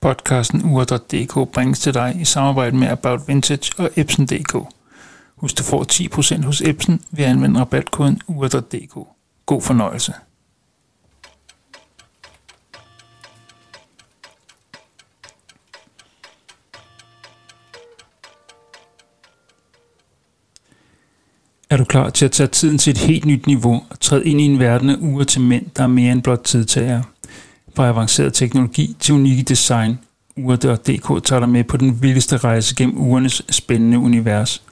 Podcasten ur.dk bringes til dig i samarbejde med About Vintage og Epson.dk. Husk, du får 10% hos Epson ved at anvende rabatkoden ur.dk. God fornøjelse. Er du klar til at tage tiden til et helt nyt niveau og træde ind i en verden af uger til mænd, der er mere end blot tidtagere? Fra avanceret teknologi til unikke design, Ure.dk tager dig med på den vildeste rejse gennem urenes spændende univers.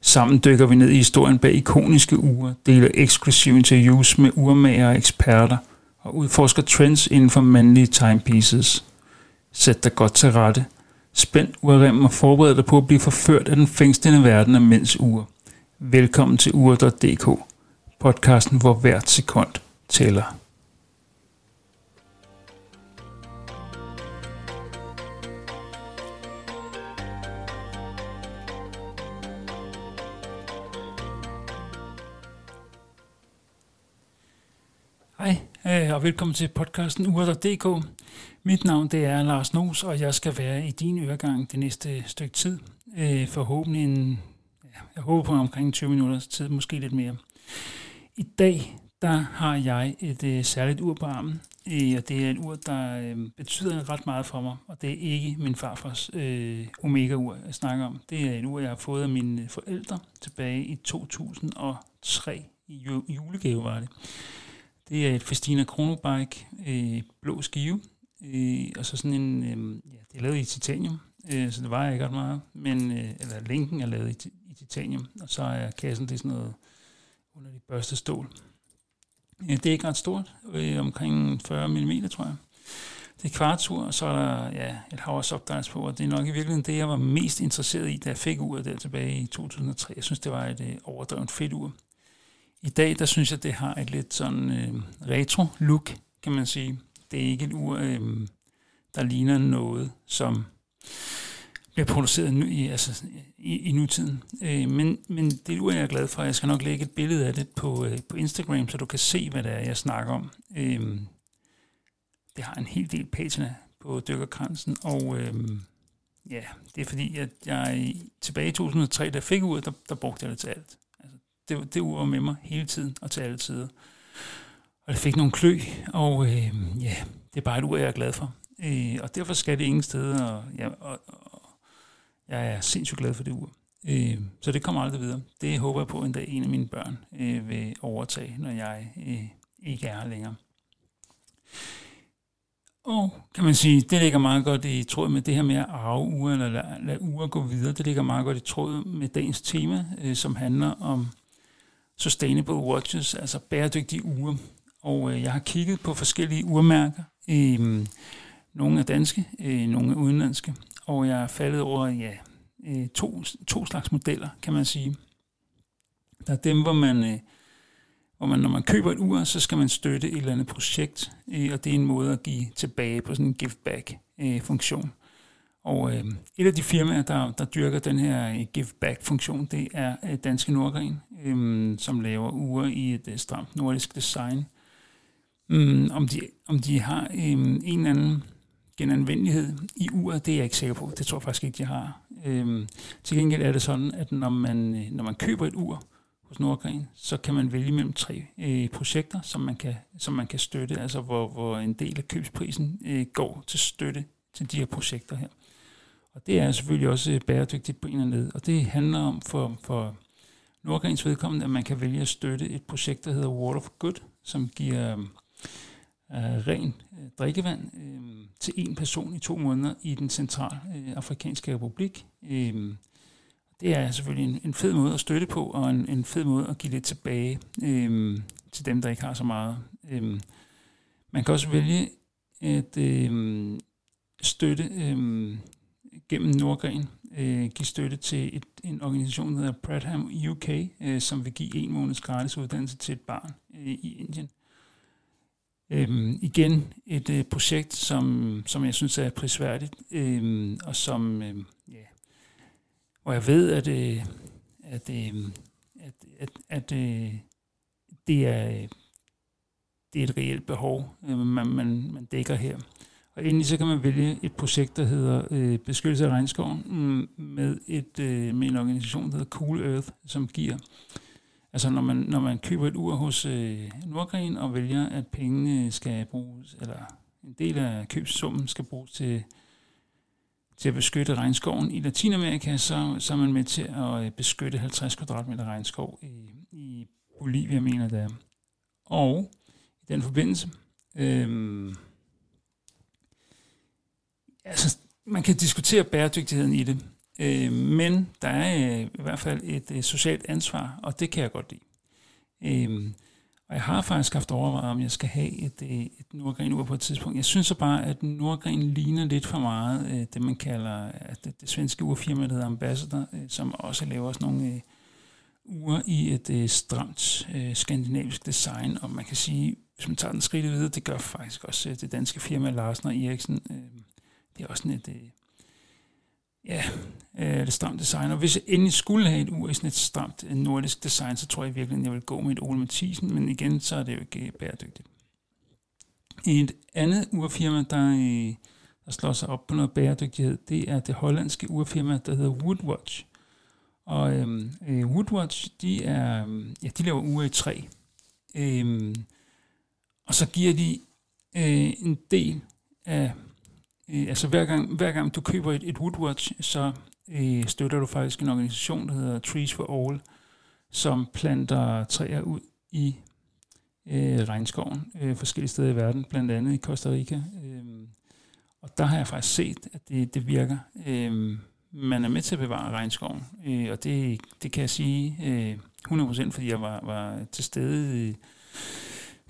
Sammen dykker vi ned i historien bag ikoniske ure, deler eksklusive interviews med urmager og eksperter og udforsker trends inden for mandlige timepieces. Sæt dig godt til rette. Spænd urremmen og forbered dig på at blive forført af den fængslende verden af mænds ure. Velkommen til ure.dk, podcasten, hvor hvert sekund tæller. Øh, og velkommen til podcasten ure.dk. Mit navn det er Lars Nos, og jeg skal være i din øregang det næste stykke tid. Øh, forhåbentlig en jeg håber på omkring 20 minutters tid, måske lidt mere. I dag, der har jeg et øh, særligt ur på armen, og det er et ur, der betyder ret meget for mig, og det er ikke min farfars øh, Omega-ur, jeg snakker om. Det er et ur, jeg har fået af mine forældre tilbage i 2003. I julegave var det. Det er et Festina Chronobike, øh, blå skive, øh, og så sådan en, øh, ja, det er lavet i titanium, øh, så det vejer ikke ret meget, men, øh, eller linken er lavet i i titanium, og så er kassen det er sådan noget under de børste stål. Øh, det er ikke ret stort, øh, omkring 40 mm, tror jeg. Det er kvartur, og så er der ja, et hav af på, og det er nok i virkeligheden det, jeg var mest interesseret i, da jeg fik uret der tilbage i 2003. Jeg synes, det var et øh, overdrevet fedt ur. I dag, der synes jeg, det har et lidt sådan øh, retro-look, kan man sige. Det er ikke et ur, øh, der ligner noget, som bliver produceret nu, i, altså, i, i nutiden. Øh, men, men det er jeg glad for. Jeg skal nok lægge et billede af det på, øh, på Instagram, så du kan se, hvad det er, jeg snakker om. Øh, det har en hel del patina på dykkerkransen, og øh, ja, det er fordi, at jeg tilbage i 2003, da jeg fik ud, der, der brugte jeg det til alt. Det, det ur var med mig hele tiden og til alle tider. Og det fik nogle klø, og øh, ja, det er bare et ur, jeg er glad for. Øh, og derfor skal det ingen steder, og, ja, og, jeg er sindssygt glad for det ur. Øh, så det kommer aldrig videre. Det håber jeg på, en dag en af mine børn øh, vil overtage, når jeg øh, ikke er her længere. Og kan man sige, det ligger meget godt i tråd med det her med at arve uger, eller lade, lade uger gå videre. Det ligger meget godt i tråd med dagens tema, øh, som handler om sustainable watches, altså bæredygtige ure. Og øh, jeg har kigget på forskellige urmærker. Øh, nogle er danske, øh, nogle er udenlandske og jeg er faldet over ja, øh, to, to slags modeller, kan man sige. Der er dem, hvor man, øh, hvor man, når man køber et ur, så skal man støtte et eller andet projekt, øh, og det er en måde at give tilbage på sådan en give-back-funktion. Øh, og øh, et af de firmaer, der, der dyrker den her øh, give-back-funktion, det er øh, Danske Nordgren, øh, som laver ure i et øh, stramt nordisk design. Mm, om, de, om de har øh, en eller anden genanvendelighed i uret, det er jeg ikke sikker på. Det tror jeg faktisk ikke, de har. Øhm, til gengæld er det sådan, at når man, øh, når man køber et ur hos Nordgren, så kan man vælge mellem tre øh, projekter, som man, kan, som man kan støtte, altså hvor, hvor en del af købsprisen øh, går til støtte til de her projekter her. Og det er selvfølgelig også øh, bæredygtigt på en eller anden Og det handler om for, for Nordgrens vedkommende, at man kan vælge at støtte et projekt, der hedder Water for Good, som giver øh, ren øh, drikkevand øh, til en person i to måneder i den centralafrikanske øh, afrikanske republik. Øh, det er selvfølgelig en, en fed måde at støtte på, og en, en fed måde at give lidt tilbage øh, til dem, der ikke har så meget. Øh, man kan også vælge at øh, støtte øh, gennem Nordgren, øh, give støtte til et, en organisation, der hedder Pradham UK, øh, som vil give en måneds gratis uddannelse til et barn øh, i Indien. Øhm, igen et øh, projekt, som, som jeg synes er prisværdigt, øh, og som, øh, ja, hvor jeg ved, at, øh, at, øh, at, at, at øh, det, er, øh, det er et reelt behov, øh, man, man, man dækker her. Og endelig så kan man vælge et projekt, der hedder øh, Beskyttelse af regnskoven, mm, med, et, øh, med en organisation, der hedder Cool Earth, som giver, altså når man, når man køber et ur hos øh, Nordgren og vælger, at pengene skal bruges, eller en del af købssummen skal bruges til, til at beskytte regnskoven i Latinamerika, så, så er man med til at øh, beskytte 50 kvadratmeter regnskov i, i Bolivia, mener det er. Og i den forbindelse, øh, altså, man kan diskutere bæredygtigheden i det, øh, men der er øh, i hvert fald et øh, socialt ansvar, og det kan jeg godt lide. Øh, og jeg har faktisk haft overvejet, om jeg skal have et, øh, et Nordgren ur på et tidspunkt. Jeg synes så bare, at Nordgren ligner lidt for meget øh, det, man kalder at det, det svenske urfirma, der hedder Ambassador, øh, som også laver sådan nogle øh, ure i et øh, stramt øh, skandinavisk design. Og man kan sige, hvis man tager den skridt videre, det gør faktisk også øh, det danske firma Larsen og Eriksen. Øh, det er også sådan et, øh, ja, øh, det stramt design. Og hvis jeg endelig skulle have et ur i sådan et stramt øh, nordisk design, så tror jeg virkelig, at jeg vil gå med et Ole Mathisen, men igen, så er det jo ikke øh, bæredygtigt. Et andet urfirma, der, øh, der slår sig op på noget bæredygtighed, det er det hollandske urfirma, der hedder Woodwatch. Og øhm, øh, Woodwatch, de, er, øhm, ja, de laver ure i træ. Øh, og så giver de øh, en del af Øh, altså hver gang, hver gang du køber et, et Woodwatch, så øh, støtter du faktisk en organisation, der hedder Trees for All, som planter træer ud i øh, regnskoven øh, forskellige steder i verden, blandt andet i Costa Rica. Øh, og der har jeg faktisk set, at det, det virker. Øh, man er med til at bevare regnskoven, øh, og det, det kan jeg sige øh, 100%, fordi jeg var, var til stede øh,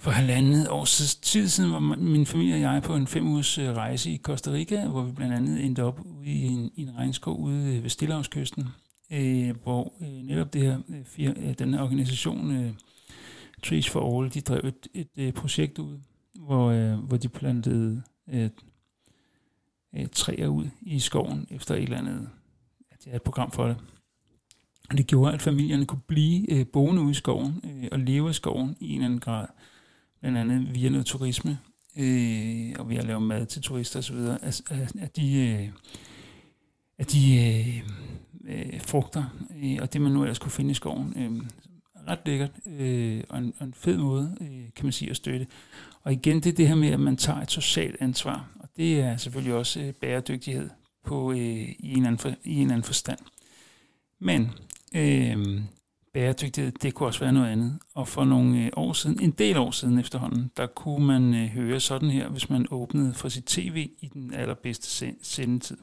for halvandet års tid siden var min familie og jeg på en fem ugers øh, rejse i Costa Rica, hvor vi blandt andet endte op i en, i en regnskov ude øh, ved Stillehavskysten, øh, hvor øh, netop det her, øh, fire, øh, den her organisation, øh, Trees for All, de drev et, et, et projekt ud, hvor, øh, hvor de plantede øh, øh, træer ud i skoven efter et eller andet, at de havde et program for det. Og det gjorde, at familierne kunne blive øh, boende ude i skoven øh, og leve i skoven i en eller anden grad blandt andet via noget turisme, øh, og ved at lave mad til turister osv., at, at de, øh, at de øh, øh, frugter, øh, og det man nu ellers kunne finde i skoven, øh, ret lækkert, øh, og, en, og en fed måde, øh, kan man sige, at støtte. Og igen, det er det her med, at man tager et socialt ansvar, og det er selvfølgelig også øh, bæredygtighed på, øh, i, en anden for, i en anden forstand. Men øh, bæredygtighed, det kunne også være noget andet. Og for nogle øh, år siden, en del år siden efterhånden, der kunne man øh, høre sådan her, hvis man åbnede for sit tv i den allerbedste sendetid.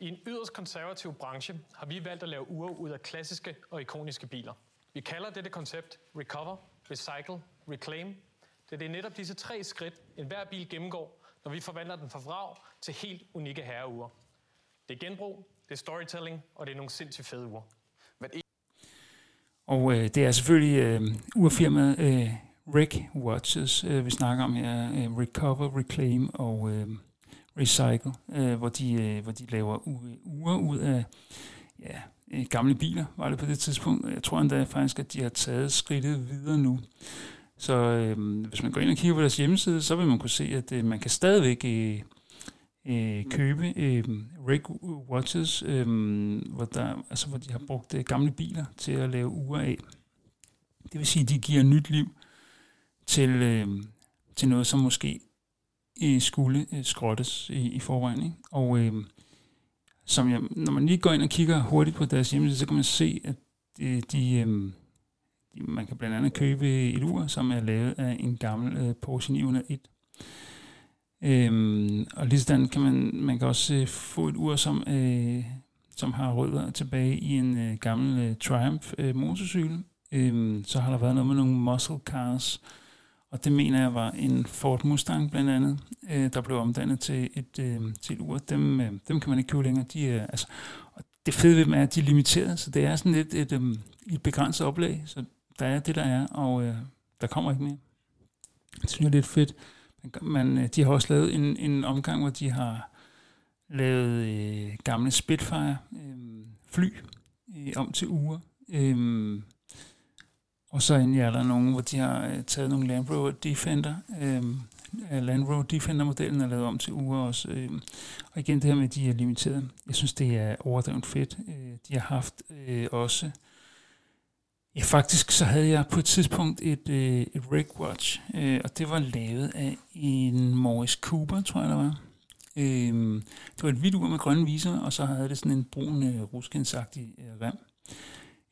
I en yderst konservativ branche har vi valgt at lave ure ud af klassiske og ikoniske biler. Vi kalder dette koncept Recover, Recycle, Reclaim. Det er netop disse tre skridt, en hver bil gennemgår, når vi forvandler den fra vrag til helt unikke herreure. Det er genbrug, det er storytelling, og det er nogle sindssygt fede ure. Og øh, det er selvfølgelig øh, urfirmaet øh, Rick Watches, øh, vi snakker om her, øh, Recover, Reclaim og øh, Recycle, øh, hvor, de, øh, hvor de laver ure ud af ja, øh, gamle biler, var det på det tidspunkt. Jeg tror endda faktisk, at de har taget skridtet videre nu. Så øh, hvis man går ind og kigger på deres hjemmeside, så vil man kunne se, at øh, man kan stadigvæk øh, øh, købe øh, Rick watches, øh, hvor, der, altså, hvor de har brugt øh, gamle biler til at lave ure af. Det vil sige, at de giver nyt liv til, øh, til noget, som måske øh, skulle øh, skrottes i, i forvejen. Ikke? Og øh, som jeg, når man lige går ind og kigger hurtigt på deres hjemmeside, så kan man se, at de, de, øh, man kan blandt andet købe et ur, som er lavet af en gammel øh, Porsche 901 Øhm, og lige sådan kan man, man kan også øh, få et ur, som, øh, som har rødder tilbage i en øh, gammel øh, Triumph øh, motorcykel. Øhm, så har der været noget med nogle muscle cars, og det mener jeg var en Ford Mustang blandt andet, øh, der blev omdannet til et, øh, til et ur. Dem, øh, dem kan man ikke købe længere. De er, altså, og det fede ved dem er, at de er limiteret, så det er sådan lidt et, øh, et begrænset oplag, så der er det, der er, og øh, der kommer ikke mere. Det synes jeg er lidt fedt. Man, øh, de har også lavet en, en omgang, hvor de har lavet øh, gamle Spitfire øh, fly øh, om til uger. Øh, og så endelig er der nogen, hvor de har øh, taget nogle Land Rover Defender, øh, øh, Land Rover Defender-modellen er lavet om til uger også. Øh, og igen det her med, at de er limiteret. Jeg synes, det er overdrevet fedt. Øh, de har haft øh, også... Ja, faktisk så havde jeg på et tidspunkt et, øh, et Rig Watch, øh, og det var lavet af en Morris Cooper, tror jeg, der var. Øh, det var et hvidt ur med grønne viser, og så havde det sådan en brun øh, ruskensagtig øh, rem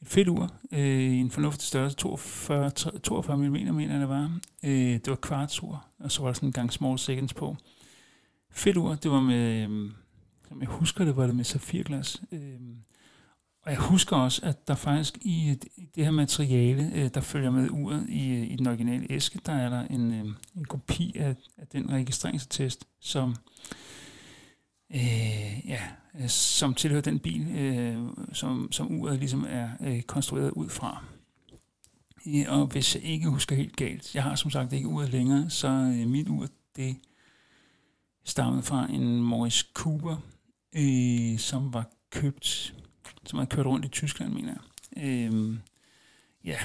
et fedt ur, øh, en fornuftig størrelse, 42, 42 mm, mener det var. Øh, det var kvartsur, og så var der sådan en gang small seconds på. Fedt ur, det var med, øh, som jeg husker det, var det med safirglas. Øh, og jeg husker også, at der faktisk i, det her materiale, øh, der følger med uret i, øh, i den originale æske, der er der en, øh, en kopi af, af den registreringstest, som øh, ja, som tilhører den bil, øh, som, som uret ligesom er øh, konstrueret ud fra. Og hvis jeg ikke husker helt galt, jeg har som sagt ikke uret længere, så øh, mit ur, det stammede fra en Morris Cooper, øh, som var købt, som havde kørt rundt i Tyskland, mener jeg. Øhm, ja,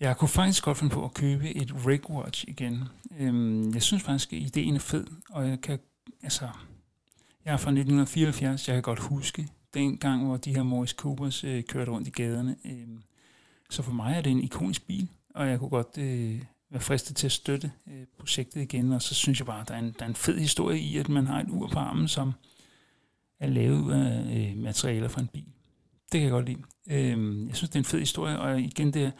jeg kunne faktisk godt finde på at købe et Rigwatch igen. Øhm, jeg synes faktisk, at ideen er fed, og jeg kan, altså, jeg er fra 1974. Jeg kan godt huske den gang, hvor de her Morris Coopers øh, kørte rundt i gaderne. Øhm, så for mig er det en ikonisk bil, og jeg kunne godt øh, være fristet til at støtte øh, projektet igen. Og så synes jeg bare, at der er, en, der er en fed historie i, at man har et ur på armen, som er lavet af øh, øh, materialer fra en bil. Det kan jeg godt lide. Øh, jeg synes, det er en fed historie, og igen, det,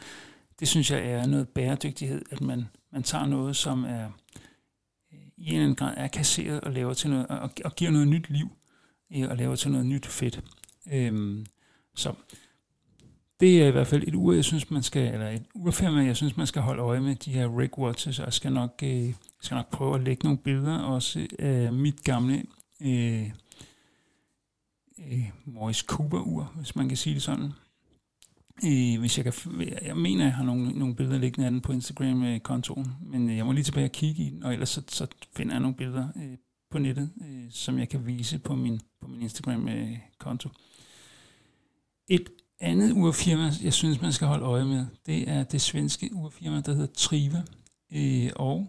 det synes jeg er noget bæredygtighed, at man, man tager noget, som er øh, i en eller anden grad er kasseret og laver til noget, og, og giver noget nyt liv, øh, og laver til noget nyt fedt. Øh, så det er i hvert fald et ur, jeg synes, man skal, eller et urfirma, jeg synes, man skal holde øje med, de her Rig Watches, og skal nok, øh, skal nok prøve at lægge nogle billeder også af mit gamle øh, øh, Morris Cooper-ur, hvis man kan sige det sådan. Øh, hvis jeg kan, jeg mener, jeg har nogle, nogle billeder liggende af den på Instagram-kontoen, øh, men øh, jeg må lige tilbage og kigge i den, og ellers så, så finder jeg nogle billeder øh, på nettet, øh, som jeg kan vise på min, på min Instagram-konto. Øh, Et andet urfirma, jeg synes, man skal holde øje med, det er det svenske urfirma, der hedder Trive. øh, og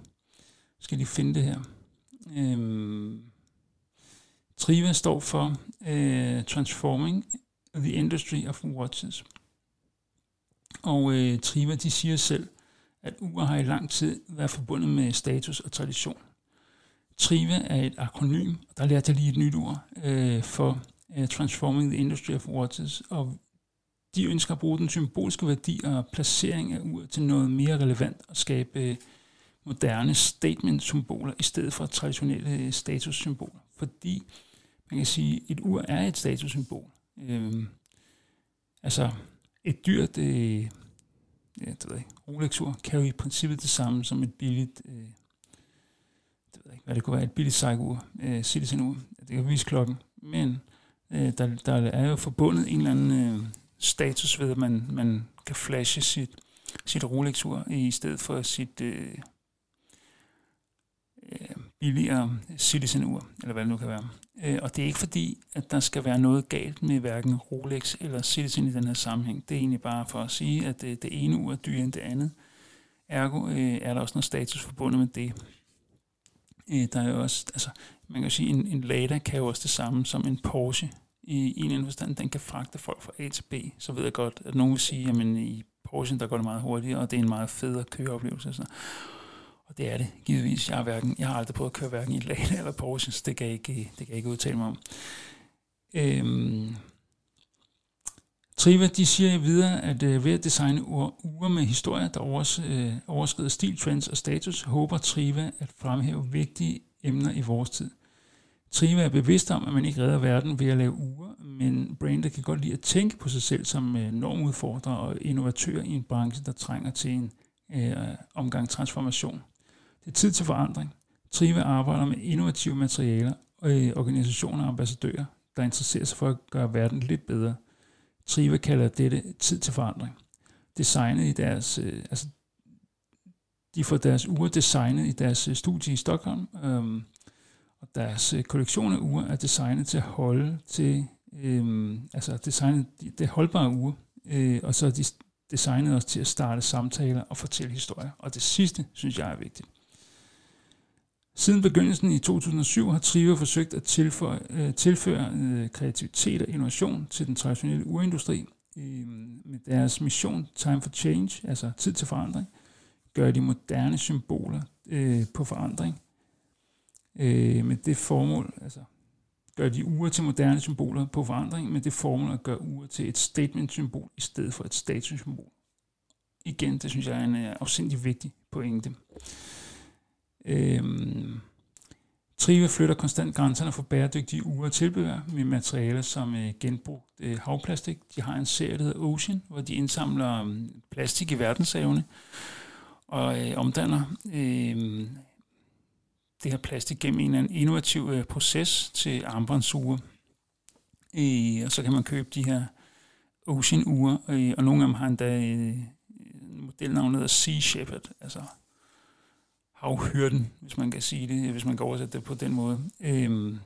skal lige finde det her. Øh, Triva står for øh, Transforming the Industry of Watches. Og øh, Triva, de siger selv, at uger har i lang tid været forbundet med status og tradition. Triva er et akronym, der lærte jeg lige et nyt ord, øh, for uh, Transforming the Industry of Watches, og de ønsker at bruge den symbolske værdi og placering af uret til noget mere relevant og skabe øh, moderne statement-symboler i stedet for traditionelle øh, statussymboler. Fordi man kan sige, at et ur er et statussymbol. Øh, altså, et dyrt øh, ja, det ved jeg ikke, Rolex-ur kan jo i princippet det samme som et billigt, øh, det ved jeg ikke, hvad det kunne være, et billigt Seiko-ur, øh, Citizen-ur. Det kan vise klokken, men øh, der, der er jo forbundet en eller anden øh, status ved, at man, man kan flashe sit, sit Rolex-ur i stedet for sit øh, øh, billigere Citizen-ur, eller hvad det nu kan være. Øh, og det er ikke fordi, at der skal være noget galt med hverken Rolex eller Citizen i den her sammenhæng. Det er egentlig bare for at sige, at øh, det, ene ur er dyrere end det andet. Ergo øh, er der også noget status forbundet med det. Øh, der er jo også, altså, man kan sige, en, en Lada kan jo også det samme som en Porsche. I, i en eller anden forstand, den kan fragte folk fra A til B. Så ved jeg godt, at nogen vil sige, at i Porsche der går det meget hurtigere, og det er en meget federe køreoplevelse. Så. Og det er det, givetvis. Jeg har, hverken, jeg har aldrig prøvet at køre hverken i Lada eller Porsche, så det kan jeg ikke, det kan jeg ikke udtale mig om. Øhm, Triva, de siger videre, at øh, ved at designe uger med historier, der overs, øh, overskrider stil, trends og status, håber Triva at fremhæve vigtige emner i vores tid. Triva er bevidst om, at man ikke redder verden ved at lave uger, men brandet kan godt lide at tænke på sig selv som øh, normudfordrer og innovatør i en branche, der trænger til en øh, omgang transformation. Det er tid til forandring. Trive arbejder med innovative materialer og organisationer og ambassadører, der interesserer sig for at gøre verden lidt bedre. Trive kalder dette tid til forandring. Designet i deres, øh, altså, de får deres uger designet i deres øh, studie i Stockholm, øhm, og deres øh, kollektion af uger er designet til at holde til, øhm, altså designet, det er holdbare uger, øh, og så er de designet også til at starte samtaler og fortælle historier. Og det sidste, synes jeg er vigtigt. Siden begyndelsen i 2007 har Trive forsøgt at tilføje, øh, tilføre øh, kreativitet og innovation til den traditionelle urindustri. Øh, med deres mission Time for Change, altså tid til forandring, gør de moderne symboler øh, på forandring. Øh, med det formål, altså gør de uger til moderne symboler på forandring, med det formål at gøre uger til et statement-symbol i stedet for et status-symbol. Igen, det synes jeg er en øh, afsindig vigtig pointe. Øhm, Trive flytter konstant grænserne for bæredygtige uger og tilbehør med materialer som øh, genbrugt øh, havplastik. De har en serie, der hedder Ocean, hvor de indsamler øh, plastik i verdenshavene og øh, omdanner øh, det her plastik gennem en eller anden innovativ øh, proces til armbåndsure. Øh, og så kan man købe de her Ocean-ure, øh, og nogle af dem har endda øh, modelnavnet hedder Sea Shepherd, altså havhyrden, hvis man kan sige det, hvis man kan oversætte det på den måde. Øhm,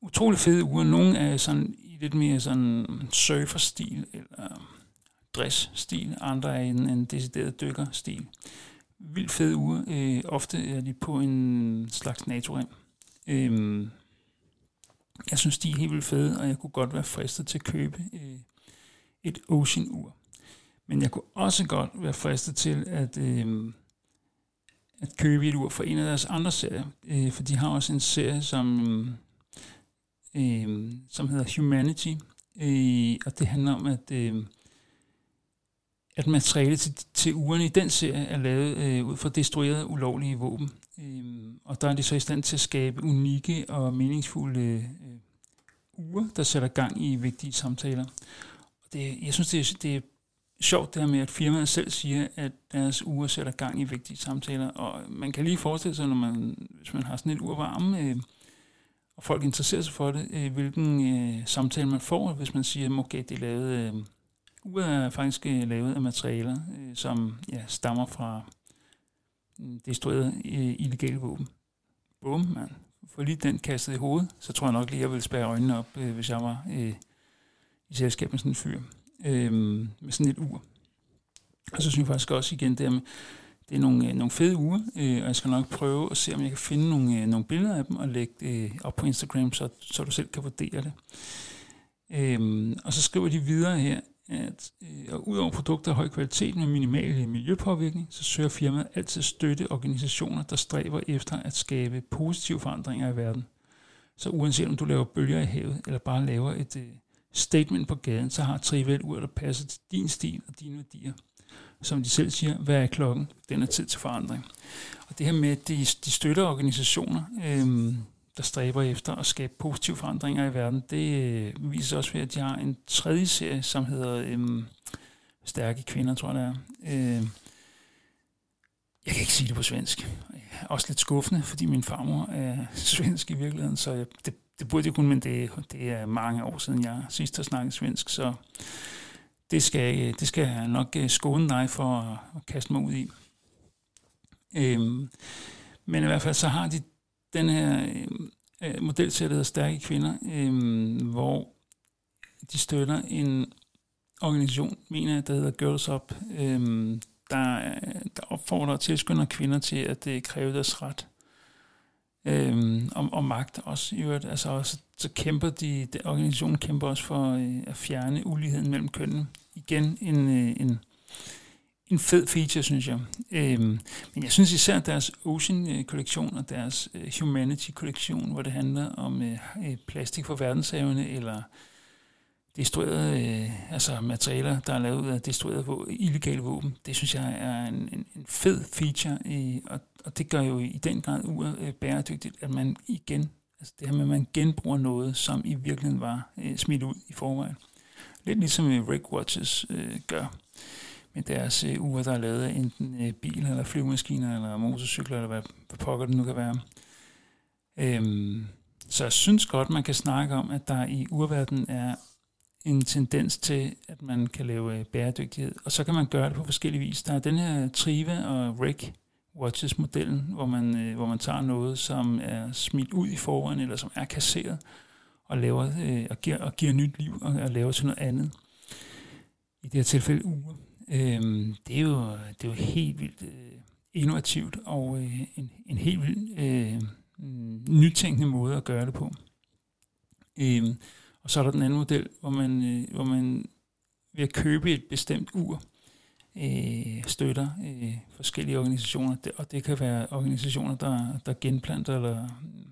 utrolig fede uger. Nogle er sådan i lidt mere sådan surferstil eller dressstil, andre er i en, en decideret dykkerstil. Vildt fede uger. Øh, ofte er de på en slags nato Øhm, jeg synes, de er helt vildt fede, og jeg kunne godt være fristet til at købe øh, et Ocean-ur. Men jeg kunne også godt være fristet til at, øh, at købe et ur for en af deres andre serier, øh, for de har også en serie, som, øh, som hedder Humanity, øh, og det handler om, at, øh, at materialet til, til ugerne i den serie er lavet øh, ud fra destruerede ulovlige våben. Øh, og der er de så i stand til at skabe unikke og meningsfulde øh, uger, der sætter gang i vigtige samtaler. Det, jeg synes, det er, det er sjovt det her med, at firmaet selv siger, at deres uger sætter gang i vigtige samtaler, og man kan lige forestille sig, når man, hvis man har sådan et ur varme, øh, og folk interesserer sig for det, øh, hvilken øh, samtale man får, hvis man siger, at okay, det er lavet, øh, uret er faktisk øh, lavet af materialer, øh, som ja, stammer fra mm, øh, destruerede øh, illegale våben. Bum, man. For lige den kastet i hovedet, så tror jeg nok lige, jeg ville spære øjnene op, øh, hvis jeg var øh, i selskab med sådan en fyr øh, med sådan et ur. Og så synes jeg faktisk også igen, det er, det er nogle, øh, nogle fede uger, øh, og jeg skal nok prøve at se, om jeg kan finde nogle, øh, nogle billeder af dem og lægge det øh, op på Instagram, så, så du selv kan vurdere det. Øh, og så skriver de videre her, at øh, udover produkter af høj kvalitet med minimal øh, miljøpåvirkning, så søger firmaet altid støtte organisationer, der stræber efter at skabe positive forandringer i verden. Så uanset om du laver bølger i havet, eller bare laver et, øh, statement på gaden, så har Trivel ur, der passer til din stil og dine værdier. Som de selv siger, hvad er klokken? Den er tid til forandring. Og det her med, at de, de støtter organisationer, øh, der stræber efter at skabe positive forandringer i verden, det øh, viser også ved, at de har en tredje serie, som hedder øh, Stærke Kvinder, tror jeg det er. Øh, jeg kan ikke sige det på svensk. Også lidt skuffende, fordi min farmor er svensk i virkeligheden, så jeg, det det burde jeg kunne, men det, det er mange år siden, jeg sidst har snakket svensk, så det skal, øh, det skal jeg nok øh, skåne dig for at, at kaste mig ud i. Øhm, men i hvert fald så har de den her øh, øh modelsæt, der hedder Stærke Kvinder, øh, hvor de støtter en organisation, mener jeg, der hedder Girls Up, øhm, øh, der, der opfordrer og tilskynder kvinder til at øh, kræve deres ret øhm, og, og magt også i øvrigt. Altså også, så kæmper de, de, organisationen kæmper også for øh, at fjerne uligheden mellem kønnene. Igen en, øh, en, en fed feature, synes jeg. Øhm, men jeg synes især deres Ocean-kollektion og deres øh, Humanity-kollektion, hvor det handler om øh, øh plastik for verdenshavene, eller destruerede øh, altså materialer, der er lavet ud af destruerede våben, illegale våben. Det synes jeg er en, en, en fed feature, øh, og, og det gør jo i den grad uret øh, bæredygtigt, at man igen, altså det her med, at man genbruger noget, som i virkeligheden var øh, smidt ud i forvejen. Lidt ligesom øh, Rick Watches øh, gør med deres øh, uger, der er lavet af enten øh, biler, eller flyvemaskiner, eller motorcykler, eller hvad, hvad pokker det nu kan være. Øhm, så jeg synes godt, man kan snakke om, at der i urverdenen er en tendens til, at man kan lave øh, bæredygtighed. Og så kan man gøre det på forskellige vis. Der er den her Triva og Rick Watches-modellen, hvor man, øh, hvor man tager noget, som er smidt ud i forvejen, eller som er kasseret, og, laver, øh, og, giver, og giver nyt liv, og, og laver til noget andet. I det her tilfælde uger. Øhm, det, er jo, det er jo helt vildt øh, innovativt, og øh, en, en helt øh, nytænkende måde at gøre det på. Øh, og så er der den anden model, hvor man, øh, hvor man ved at købe et bestemt ur, øh, støtter øh, forskellige organisationer, og det kan være organisationer, der, der genplanter eller mm,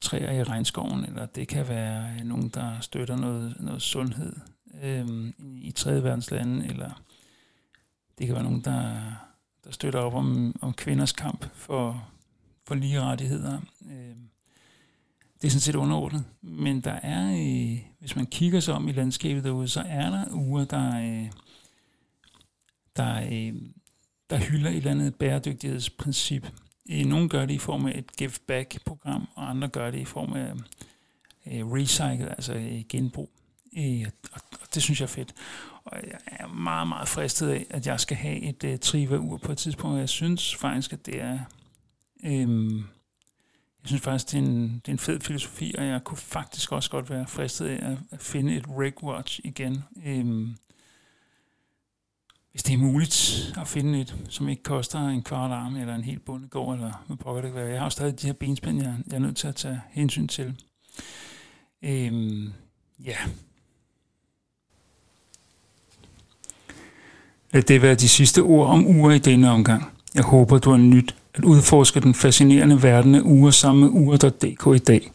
træer i regnskoven, eller det kan være øh, nogen, der støtter noget, noget sundhed øh, i tredje verdens lande, eller det kan være nogen, der, der støtter op om, om kvinders kamp for, for lige rettigheder. Øh, det er sådan set underordnet. Men der er, øh, hvis man kigger sig om i landskabet derude, så er der uger, der, øh, der, øh, der hylder et eller andet bæredygtighedsprincip. Øh, nogle gør det i form af et give back-program, og andre gør det i form af øh, recycle, altså øh, genbrug. Øh, og, og det synes jeg er fedt. Og jeg er meget, meget fristet af, at jeg skal have et øh, triva-ur på et tidspunkt. Jeg synes faktisk, at det er... Øh, synes faktisk, det er, en, det er en fed filosofi, og jeg kunne faktisk også godt være fristet af at finde et rigwatch igen. Øhm, hvis det er muligt at finde et, som ikke koster en kvart arm eller en helt bundegård, eller hvad pokker det kan være. Jeg har jo stadig de her benspænd, jeg, jeg er nødt til at tage hensyn til. Øhm, ja. Lad det være de sidste ord om uger i denne omgang. Jeg håber, du har nyt at udforske den fascinerende verden af uger sammen med uger.dk i dag.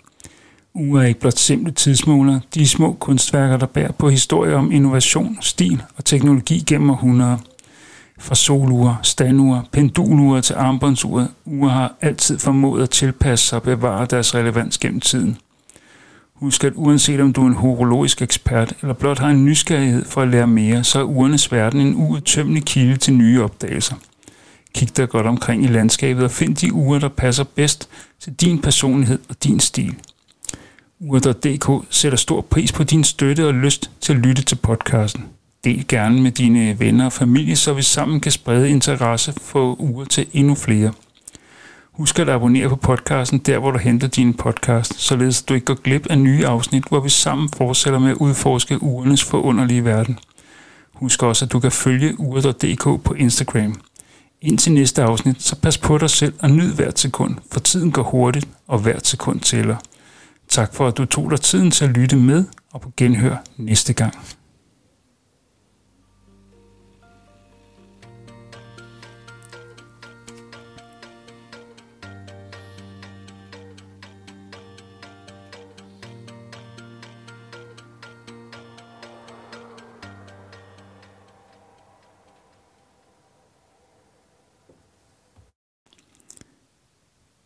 Uger er ikke blot simple tidsmåler, de er små kunstværker, der bærer på historier om innovation, stil og teknologi gennem århundreder. Fra solure, standure, pendulure til armbåndsure, uger har altid formået at tilpasse sig og bevare deres relevans gennem tiden. Husk, at uanset om du er en horologisk ekspert eller blot har en nysgerrighed for at lære mere, så er urenes verden en uudtømmelig kilde til nye opdagelser. Kig dig godt omkring i landskabet og find de uger, der passer bedst til din personlighed og din stil. Ure.dk sætter stor pris på din støtte og lyst til at lytte til podcasten. Del gerne med dine venner og familie, så vi sammen kan sprede interesse for uger til endnu flere. Husk at abonnere på podcasten der, hvor du henter din podcast, således at du ikke går glip af nye afsnit, hvor vi sammen fortsætter med at udforske ugernes forunderlige verden. Husk også, at du kan følge ure.dk på Instagram. Indtil næste afsnit, så pas på dig selv og nyd hvert sekund, for tiden går hurtigt, og hvert sekund tæller. Tak for, at du tog dig tiden til at lytte med, og på genhør næste gang.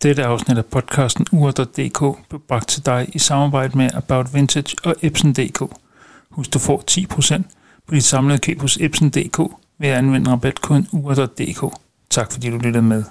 Dette afsnit af podcasten ur.dk blev bragt til dig i samarbejde med About Vintage og Epson.dk. Husk, du får 10% på dit samlede køb hos Epson.dk ved at anvende rabatkoden ur.dk. Tak fordi du lyttede med.